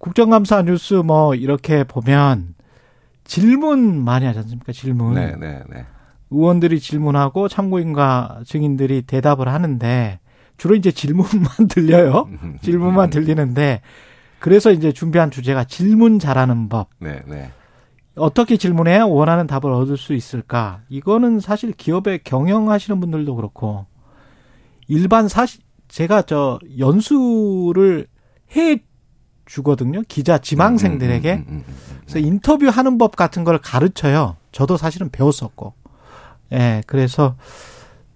국정감사 뉴스 뭐 이렇게 보면 질문 많이 하지 않습니까? 질문. 네, 네, 네. 의원들이 질문하고 참고인과 증인들이 대답을 하는데 주로 이제 질문만 들려요. 질문만 들리는데 그래서 이제 준비한 주제가 질문 잘하는 법. 네, 네. 어떻게 질문해야 원하는 답을 얻을 수 있을까? 이거는 사실 기업에 경영하시는 분들도 그렇고 일반 사실 제가 저 연수를 해 주거든요. 기자 지망생들에게. 음, 음, 음. 그래서 인터뷰하는 법 같은 걸 가르쳐요. 저도 사실은 배웠었고. 예, 그래서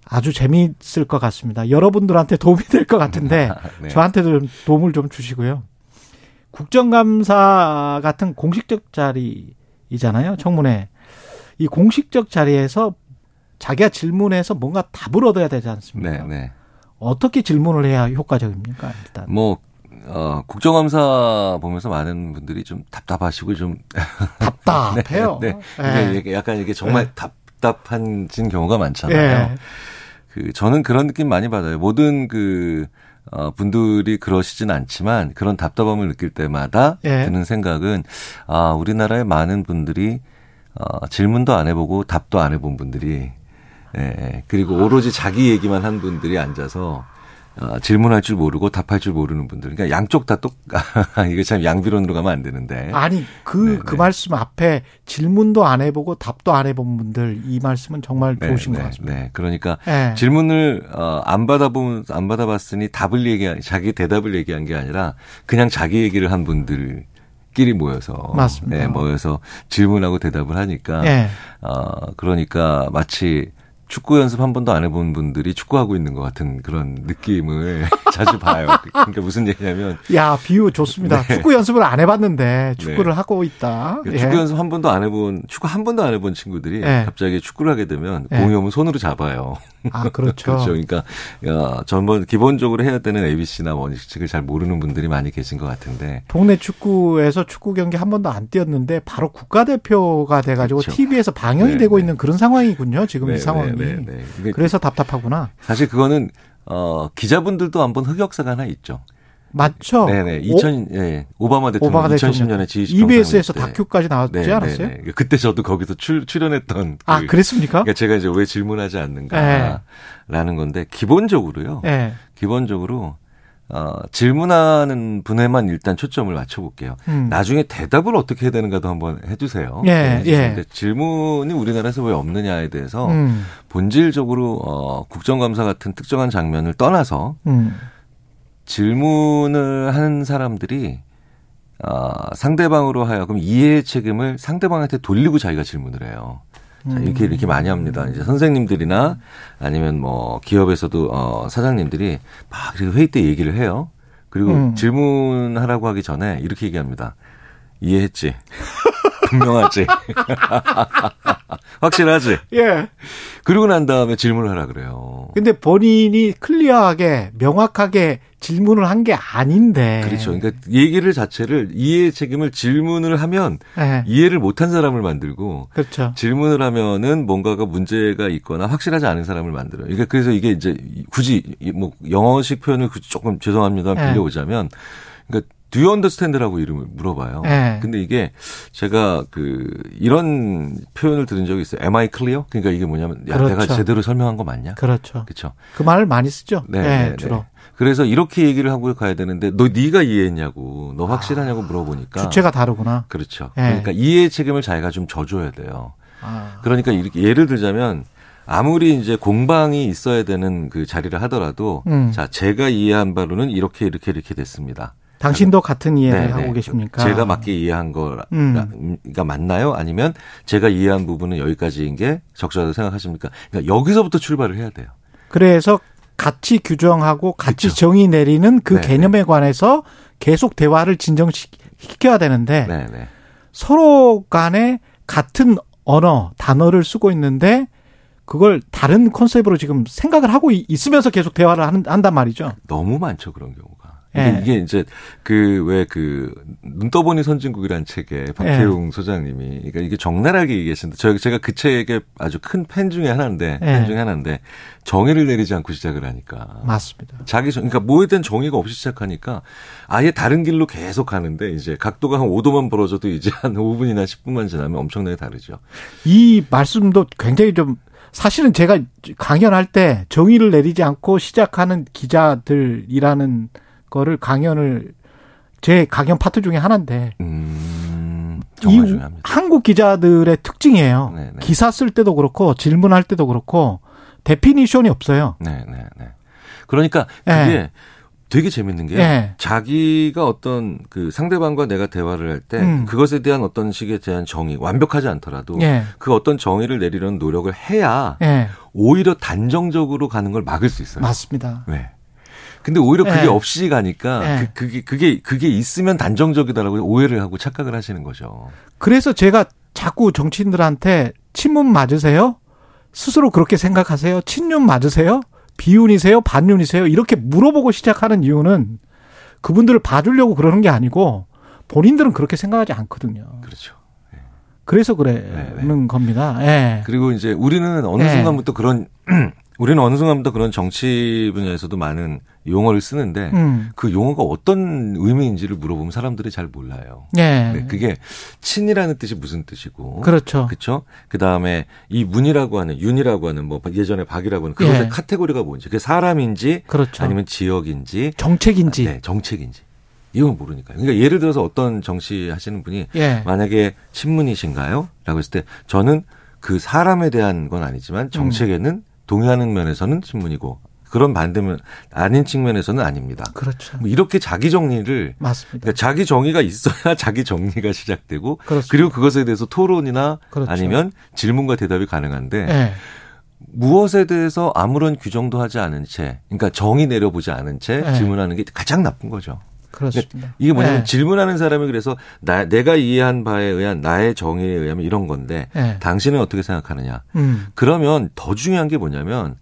아주 재미있을 것 같습니다. 여러분들한테 도움이 될 것 같은데 네. 저한테도 좀 도움을 좀 주시고요. 국정감사 같은 공식적 자리이잖아요. 청문회. 이 공식적 자리에서 자기가 질문해서 뭔가 답을 얻어야 되지 않습니까? 네, 네. 어떻게 질문을 해야 효과적입니까? 일단. 뭐 어, 국정감사 보면서 많은 분들이 좀 답답하시고 좀 답답해요. 네, 네. 네. 약간 이게 정말 네. 답답한 진 경우가 많잖아요. 예. 그 저는 그런 느낌 많이 받아요. 모든 그 어, 분들이 그러시진 않지만 그런 답답함을 느낄 때마다 예. 드는 생각은 아 우리나라의 많은 분들이 어, 질문도 안 해보고 답도 안 해본 분들이 예, 그리고 오로지 자기 얘기만 한 분들이 앉아서 어, 질문할 줄 모르고 답할 줄 모르는 분들. 그러니까 양쪽 다 똑, 이게 참 양비론으로 가면 안 되는데. 아니 그 네, 그 네. 말씀 앞에 질문도 안 해보고 답도 안 해본 분들 이 말씀은 정말 네, 좋으신 네, 것 같습니다. 네. 그러니까 예. 질문을 어, 안 받아본 안 받아봤으니 답을 얘기 자기 대답을 얘기한 게 아니라 그냥 자기 얘기를 한 분들 끼리 모여서 맞습니다. 네, 모여서 질문하고 대답을 하니까 예. 어 그러니까 마치 축구 연습 한 번도 안 해본 분들이 축구하고 있는 것 같은 그런 느낌을 자주 봐요. 그러니까 무슨 얘기냐면 야 비유 좋습니다. 네. 축구 연습을 안 해봤는데 축구를 하고 있다. 예. 축구 연습 한 번도 안 해본 축구 한 번도 안 해본 친구들이 예. 갑자기 축구를 하게 되면 예. 공이 오면 손으로 잡아요. 아 그렇죠. 그렇죠. 그러니까 야, 전번 기본적으로 해야 되는 ABC나 원칙을 잘 모르는 분들이 많이 계신 것 같은데 동네 축구에서 축구 경기 한 번도 안 뛰었는데 바로 국가대표가 돼가지고 그렇죠. TV에서 방영이 네, 되고 네. 있는 그런 상황이군요. 지금 네, 이 상황이. 네, 네, 네. 그래서 답답하구나. 사실 그거는 어 기자분들도 한번 흑역사가 하나 있죠. 맞죠? 네네. 2000 예. 오바마 대통령 오바마 대통령. 2010년에 G20 EBS에서. 다큐까지 나왔지 네, 않았어요? 네, 네. 그때 저도 거기서 출, 출연했던 아 그- 그랬습니까? 그러니까 제가 이제 왜 질문하지 않는가라는 건데 기본적으로요. 예. 기본적으로 어, 질문하는 분에만 일단 초점을 맞춰볼게요. 음. 나중에 대답을 어떻게 해야 되는가도 한번 해주세요. 예, 네, 예. 질문이 우리나라에서 왜 없느냐에 대해서 음. 본질적으로 어, 국정감사 같은 특정한 장면을 떠나서 음. 질문을 하는 사람들이 어, 상대방으로 하여금 이해의 책임을 상대방한테 돌리고 자기가 질문을 해요. 자, 이렇게 이렇게 많이 합니다. 이제 선생님들이나 아니면 뭐 기업에서도 어, 사장님들이 막 이렇게 회의 때 얘기를 해요. 그리고 음. 질문하라고 하기 전에 이렇게 얘기합니다. 이해했지? 분명하지? 확실하지? 예. 그리고 난 다음에 질문을 하라 그래요. 근데 본인이 클리어하게 명확하게 질문을 한 게 아닌데. 그렇죠. 그러니까 얘기를 자체를 이해의 책임을 질문을 하면 예. 이해를 못한 사람을 만들고 그렇죠. 질문을 하면은 뭔가가 문제가 있거나 확실하지 않은 사람을 만들어요. 그러니까 그래서 이게 이제 굳이 이뭐 영어식 표현을 굳이 조금 죄송합니다 네. 빌려오자면 그러니까 do you understand라고 이름을 물어봐요. 네. 근데 이게 제가 그 이런 표현을 들은 적이 있어요. Am I clear? 그러니까 이게 뭐냐면 야 내가 그렇죠. 제대로 설명한 거 맞냐? 그렇죠. 그렇죠. 그 말을 많이 쓰죠. 네, 예, 네, 네. 주로. 그래서 이렇게 얘기를 하고 가야 되는데 너 네가 이해했냐고 너 확실하냐고 물어보니까 아, 주체가 다르구나. 그렇죠. 네. 그러니까 이해의 책임을 자기가 좀 져줘야 돼요. 아. 그러니까 이렇게 예를 들자면 아무리 이제 공방이 있어야 되는 그 자리를 하더라도 음. 자 제가 이해한 바로는 이렇게 이렇게 이렇게 됐습니다. 당신도 같은 이해를 네, 하고 네. 계십니까? 제가 맞게 이해한 거가 음. 맞나요? 아니면 제가 이해한 부분은 여기까지인 게 적절하다고 생각하십니까? 그러니까 여기서부터 출발을 해야 돼요. 그래서 같이 규정하고 같이 그쵸. 정의 내리는 그 네, 개념에 관해서 계속 대화를 진정시키는 시켜야 되는데 네, 네. 서로 간에 같은 언어, 단어를 쓰고 있는데 그걸 다른 컨셉으로 지금 생각을 하고 이- 있으면서 계속 대화를 한, 한단 말이죠. 너무 많죠 그런 경우가. 이게, 예. 이게 이제 그 왜 그 눈 떠보니 선진국이라는 책에 박혜웅 소장님이 그러니까 이게 적나라하게 얘기하시는데 저 제가 그 책의 아주 큰 팬 중에 하나인데 팬 예. 중에 하나인데 정의를 내리지 않고 시작을 하니까 맞습니다. 자기 정- 그러니까 뭐에 대한 정의가 없이 시작하니까 아예 다른 길로 계속 가는데 이제 각도가 한 5도만 벌어져도 이제 한 5분이나 10분만 지나면 엄청나게 다르죠. 이 말씀도 굉장히 좀 사실은 제가 강연할 때 정의를 내리지 않고 시작하는 기자들이라는 거를 강연을 제 강연 파트 중에 하나인데 음, 정말 이 중요합니다. 한국 기자들의 특징이에요. 네, 네. 기사 쓸 때도 그렇고 질문할 때도 그렇고 definition이 없어요. 네, 네, 네. 그러니까 그게 예. 되게 재밌는 게 예. 자기가 어떤 그 상대방과 내가 대화를 할때 음. 그것에 대한 어떤 식에 대한 정의 완벽하지 않더라도 예. 그 어떤 정의를 내리려는 노력을 해야 예. 오히려 단정적으로 가는 걸 막을 수 있어요. 맞습니다. 네. 근데 오히려 그게 예. 없이 가니까 예. 그, 그게 그게 그게 있으면 단정적이다라고 오해를 하고 착각을 하시는 거죠. 그래서 제가 자꾸 정치인들한테 친문 맞으세요? 스스로 그렇게 생각하세요? 친윤 맞으세요? 비윤이세요? 반윤이세요? 이렇게 물어보고 시작하는 이유는 그분들을 봐주려고 그러는 게 아니고 본인들은 그렇게 생각하지 않거든요. 그렇죠. 그래서 그러는 네, 네. 겁니다. 예. 그리고 이제 우리는 어느 예. 순간부터 그런 우리는 어느 순간부터 그런 정치 분야에서도 많은 용어를 쓰는데 음. 그 용어가 어떤 의미인지를 물어보면 사람들이 잘 몰라요. 예. 네, 그게 친이라는 뜻이 무슨 뜻이고 그렇죠. 그렇죠? 그다음에 이 문이라고 하는 윤이라고 하는 뭐 예전에 박이라고 하는 그것의 예. 카테고리가 뭔지 그게 사람인지 그렇죠. 아니면 지역인지 정책인지. 네, 정책인지 이건 모르니까요. 그러니까 예를 들어서 어떤 정치 하시는 분이 예. 만약에 친문이신가요? 라고 했을 때 저는 그 사람에 대한 건 아니지만 정책에는 동의하는 면에서는 친문이고 그런 반대면 아닌 측면에서는 아닙니다. 그렇죠. 뭐 이렇게 자기 정리를 맞습니다. 그러니까 자기 정의가 있어야 자기 정리가 시작되고 그렇습니다. 그리고 그것에 대해서 토론이나 그렇죠. 아니면 질문과 대답이 가능한데 예. 무엇에 대해서 아무런 규정도 하지 않은 채 그러니까 정의 내려보지 않은 채 네. 질문하는 게 가장 나쁜 거죠. 그렇습니다. 이게 뭐냐면 예. 질문하는 사람이 그래서 나, 내가 이해한 바에 의한 나의 정의에 의하면 이런 건데 예. 당신은 어떻게 생각하느냐. 음. 그러면 더 중요한 게 뭐냐면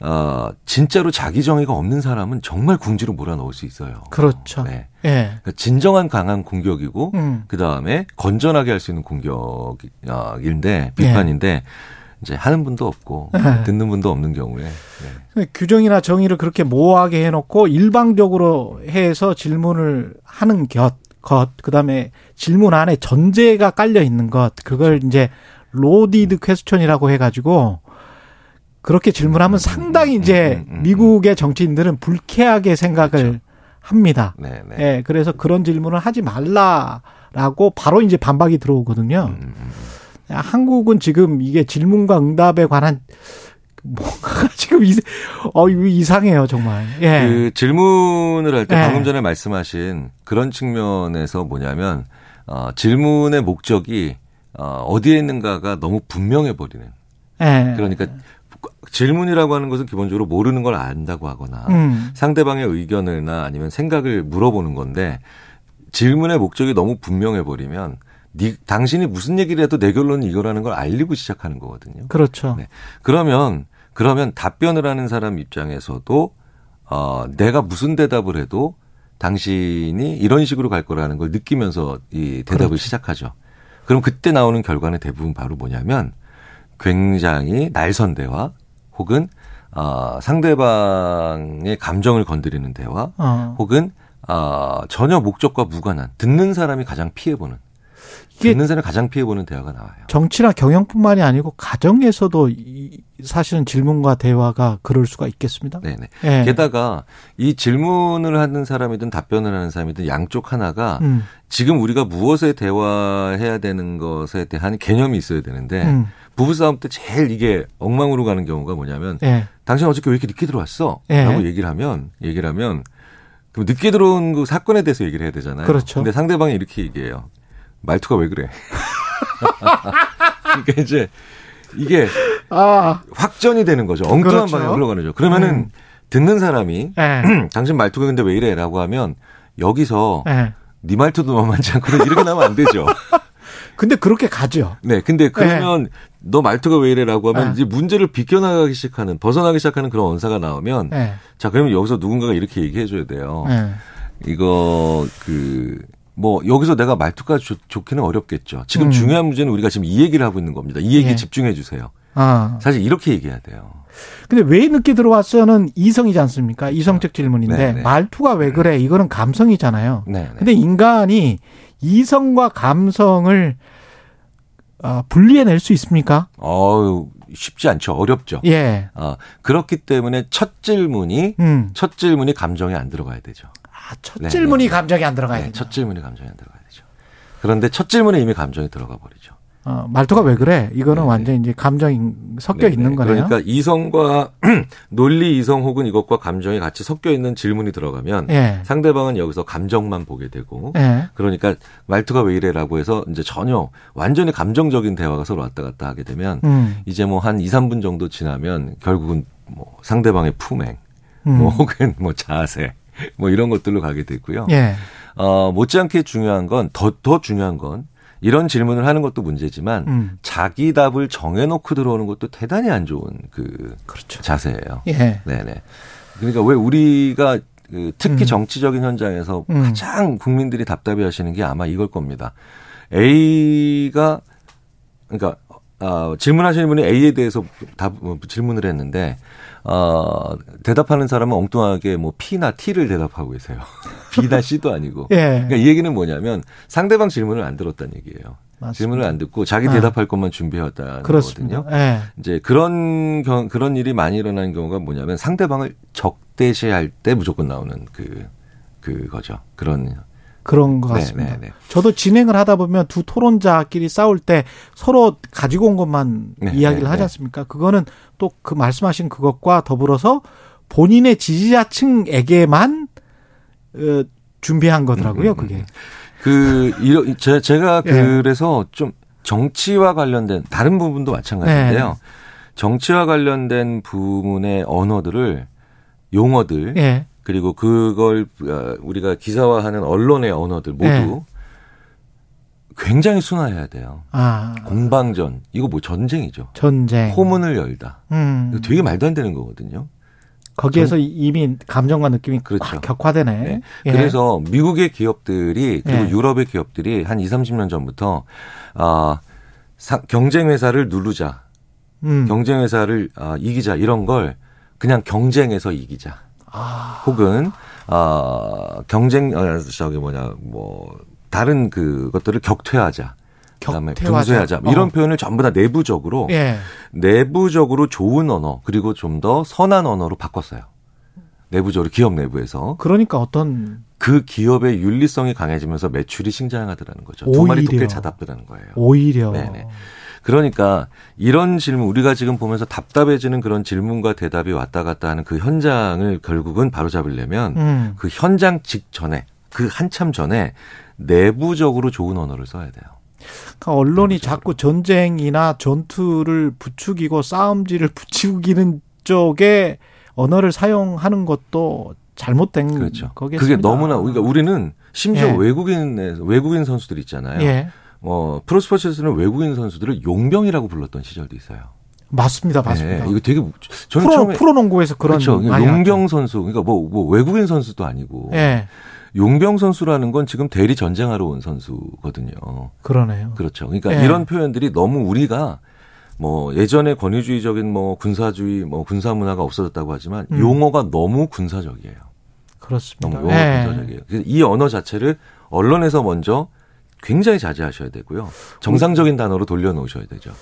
어, 진짜로 자기 정의가 없는 사람은 정말 궁지로 몰아넣을 수 있어요. 그렇죠. 네. 예. 그러니까 진정한 강한 공격이고 음. 그 다음에 건전하게 할 수 있는 공격인데 비판인데 이제 하는 분도 없고 네. 듣는 분도 없는 경우에 네. 규정이나 정의를 그렇게 모호하게 해놓고 일방적으로 해서 질문을 하는 것, 것, 그 다음에 질문 안에 전제가 깔려 있는 것, 그걸 이제 loaded question이라고 해가지고 그렇게 질문하면 상당히 이제 음, 음, 음, 미국의 정치인들은 불쾌하게 생각을 합니다. 네, 네. 예, 그래서 그런 질문을 하지 말라라고 바로 이제 반박이 들어오거든요. 음, 음, 음. 한국은 지금 이게 질문과 응답에 관한 뭔가가 지금 이, 어, 이상해요, 정말. 예. 그 질문을 할때 네. 방금 전에 말씀하신 그런 측면에서 뭐냐면 어, 질문의 목적이 어, 어디에 있는가가 너무 분명해 버리는. 예. 그러니까 질문이라고 하는 것은 기본적으로 모르는 걸 안다고 하거나 음. 상대방의 의견을나 아니면 생각을 물어보는 건데 질문의 목적이 너무 분명해 버리면 니, 당신이 무슨 얘기를 해도 내 결론은 이거라는 걸 알리고 시작하는 거거든요. 그렇죠. 네. 그러면 그러면 답변을 하는 사람 입장에서도 어 내가 무슨 대답을 해도 당신이 이런 식으로 갈 거라는 걸 느끼면서 이 대답을 그렇죠. 시작하죠. 그럼 그때 나오는 결과는 대부분 바로 뭐냐면 굉장히 날선 대화 혹은 어 상대방의 감정을 건드리는 대화 어. 혹은 어 전혀 목적과 무관한 듣는 사람이 가장 피해 보는 이게 듣는 사람이 가장 피해 보는 대화가 나와요. 정치나 경영뿐만이 아니고 가정에서도 이, 사실은 질문과 대화가 그럴 수가 있겠습니다. 네네. 예. 게다가 이 질문을 하는 사람이든 답변을 하는 사람이든 양쪽 하나가 음. 지금 우리가 무엇에 대화해야 되는 것에 대한 개념이 있어야 되는데 음. 부부싸움 때 제일 이게 엉망으로 가는 경우가 뭐냐면 예. 당신 어저께 왜 이렇게 늦게 들어왔어? 예. 라고 얘기를 하면 얘기를 하면 그럼 늦게 들어온 그 사건에 대해서 얘기를 해야 되잖아요. 그렇죠. 근데 상대방이 이렇게 얘기해요. 말투가 왜 그래? 그러니까 이제 이게 아. 확전이 되는 거죠. 엉뚱한 그렇죠. 방향으로 흘러가는 거죠. 그러면은 음. 듣는 사람이 예. 당신 말투가 근데 왜 이래라고 하면 여기서 예. 네 말투도 만만치 않거든. 이렇게 나면 안 되죠. 근데 그렇게 가죠. 네. 근데 그러면 네. 너 말투가 왜 이래라고 하면 네. 이제 문제를 비껴나가기 시작하는 벗어나기 시작하는 그런 언사가 나오면 네. 자 그러면 여기서 누군가가 이렇게 얘기해 줘야 돼요. 네. 이거 그 뭐 여기서 내가 말투가 좋, 좋기는 어렵겠죠. 지금 음. 중요한 문제는 우리가 지금 이 얘기를 하고 있는 겁니다. 이 얘기에 예. 집중해 주세요. 아. 사실 이렇게 얘기해야 돼요. 근데 왜 늦게 들어왔어는 이성이지 않습니까? 이성적 질문인데 네네. 네. 말투가 왜 그래? 이거는 감성이잖아요. 네네. 네. 근데 인간이 이성과 감성을 어, 분리해낼 수 있습니까? 어우 쉽지 않죠. 어렵죠. 예. 어, 그렇기 때문에 첫 질문이 음. 첫 질문이 감정에 안 들어가야 되죠. 아, 첫 네, 질문이 네. 감정에 안 들어가야 네, 첫 질문이 감정에 안 들어가야 되죠. 그런데 첫 질문에 이미 감정이 들어가 버리죠. 어, 말투가 왜 그래? 이거는 네. 완전 이제 감정이 섞여 네 있는 거네요. 그러니까 이성과 논리 이성 혹은 이것과 감정이 같이 섞여 있는 질문이 들어가면 네. 상대방은 여기서 감정만 보게 되고 네. 그러니까 말투가 왜 이래라고 해서 이제 전혀 완전히 감정적인 대화가 서로 왔다 갔다 하게 되면 음. 이제 뭐 한 2, 3분 정도 지나면 결국은 뭐 상대방의 품행 음. 뭐 혹은 뭐 자세 뭐 이런 것들로 가게 되고요. 예. 어, 못지않게 중요한 건 더더 중요한 건 이런 질문을 하는 것도 문제지만 음. 자기 답을 정해놓고 들어오는 것도 대단히 안 좋은 그 그렇죠. 자세예요. 예. 네네. 그러니까 왜 우리가 그 특히 음. 정치적인 현장에서 음. 가장 국민들이 답답해 하시는 게 아마 이걸 겁니다. A가 그러니까 어, 질문하시는 분이 A에 대해서 답, 뭐 질문을 했는데 어, 대답하는 사람은 엉뚱하게 뭐 P나 T를 대답하고 계세요. B나 C도 아니고. 예. 그러니까 이 얘기는 뭐냐면 상대방 질문을 안 들었다는 얘기예요. 맞습니다. 질문을 안 듣고 자기 아. 대답할 아. 것만 준비해왔다는 거거든요. 예. 이제 그런 경, 그런 일이 많이 일어나는 경우가 뭐냐면 상대방을 적대시할 때 무조건 나오는 그 그거죠. 그런 그런 것 네, 같습니다. 네, 네, 네. 저도 진행을 하다 보면 두 토론자끼리 싸울 때 서로 가지고 온 것만 네, 이야기를 네, 하지 않습니까? 그거는 또 그 말씀하신 그것과 더불어서 본인의 지지자층에게만 어, 준비한 거더라고요. 음, 음, 그게. 음. 그 이런 제, 제가 예. 그래서 좀 정치와 관련된 다른 부분도 마찬가지인데요. 네. 정치와 관련된 부분의 언어들을 용어들 예. 그리고 그걸 어, 우리가 기사화하는 언론의 언어들 모두 네. 굉장히 순화해야 돼요. 아. 공방전 이거 뭐 전쟁이죠. 전쟁. 호문을 열다. 음. 되게 말도 안 되는 거거든요. 거기에서 전... 이미 감정과 느낌이 그렇죠. 격화되네. 네. 예. 그래서 미국의 기업들이 그리고 예. 유럽의 기업들이 한 2, 30년 전부터 아 경쟁 회사를 누르자. 음. 경쟁 회사를 아, 이기자 이런 걸 그냥 경쟁에서 이기자. 아. 혹은 어 경쟁 어 저기 뭐냐 뭐 다른 그것들을 격퇴하자. 그다음에 분쇄하자 어. 이런 표현을 전부 다 내부적으로 예. 내부적으로 좋은 언어 그리고 좀 더 선한 언어로 바꿨어요. 내부적으로 기업 내부에서 그러니까 어떤 그 기업의 윤리성이 강해지면서 매출이 신장하더라는 거죠. 오히려. 두 마리 토끼를 잡았더라는 거예요. 오히려. 네네. 그러니까 이런 질문 우리가 지금 보면서 답답해지는 그런 질문과 대답이 왔다 갔다 하는 그 현장을 결국은 바로잡으려면 음. 그 현장 직전에 그 한참 전에 내부적으로 좋은 언어를 써야 돼요. 그러니까 언론이 자꾸 전쟁이나 전투를 부추기고 싸움질을 부추기는 쪽에 언어를 사용하는 것도 잘못된 그렇죠. 거겠습니다. 그게 너무나 그러니까 우리는 심지어 예. 외국인 외국인 선수들 있잖아요. 예. 어, 프로스포츠에서는 외국인 선수들을 용병이라고 불렀던 시절도 있어요. 맞습니다, 맞습니다. 네, 이거 되게 저는 프로, 처음에 프로농구에서 그런 그렇죠. 용병 선수, 그러니까 뭐, 뭐 외국인 선수도 아니고 네. 용병 선수라는 건 지금 대리 전쟁하러 온 선수거든요. 그러네요. 그렇죠. 그러니까 네. 이런 표현들이 너무 우리가 뭐 예전에 권위주의적인 뭐 군사주의, 뭐 군사 문화가 없어졌다고 하지만 음. 용어가 너무 군사적이에요. 그렇습니다. 너무 용어가 네. 군사적이에요. 이 언어 자체를 언론에서 먼저 굉장히 자제하셔야 되고요. 정상적인 단어로 돌려놓으셔야 되죠.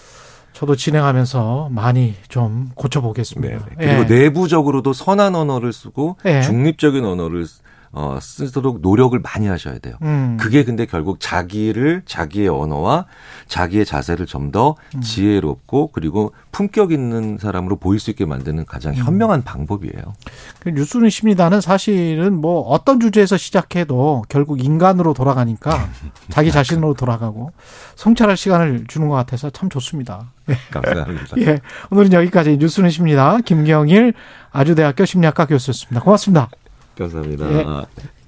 저도 진행하면서 많이 좀 고쳐보겠습니다. 네, 네. 그리고 예. 내부적으로도 선한 언어를 쓰고 예. 중립적인 언어를 어, 쓰도록 노력을 많이 하셔야 돼요. 음. 그게 근데 결국 자기를 자기의 언어와 자기의 자세를 좀더 음. 지혜롭고 그리고 품격 있는 사람으로 보일 수 있게 만드는 가장 음. 현명한 음. 방법이에요. 그 뉴스는 십니다는 사실은 뭐 어떤 주제에서 시작해도 결국 인간으로 돌아가니까 자기 자신으로 돌아가고 성찰할 시간을 주는 것 같아서 참 좋습니다. 예. 감사합니다. 예. 오늘은 여기까지 뉴스는 십니다. 김경일 아주대학교 심리학과 교수였습니다. 고맙습니다. 감사합니다. 예.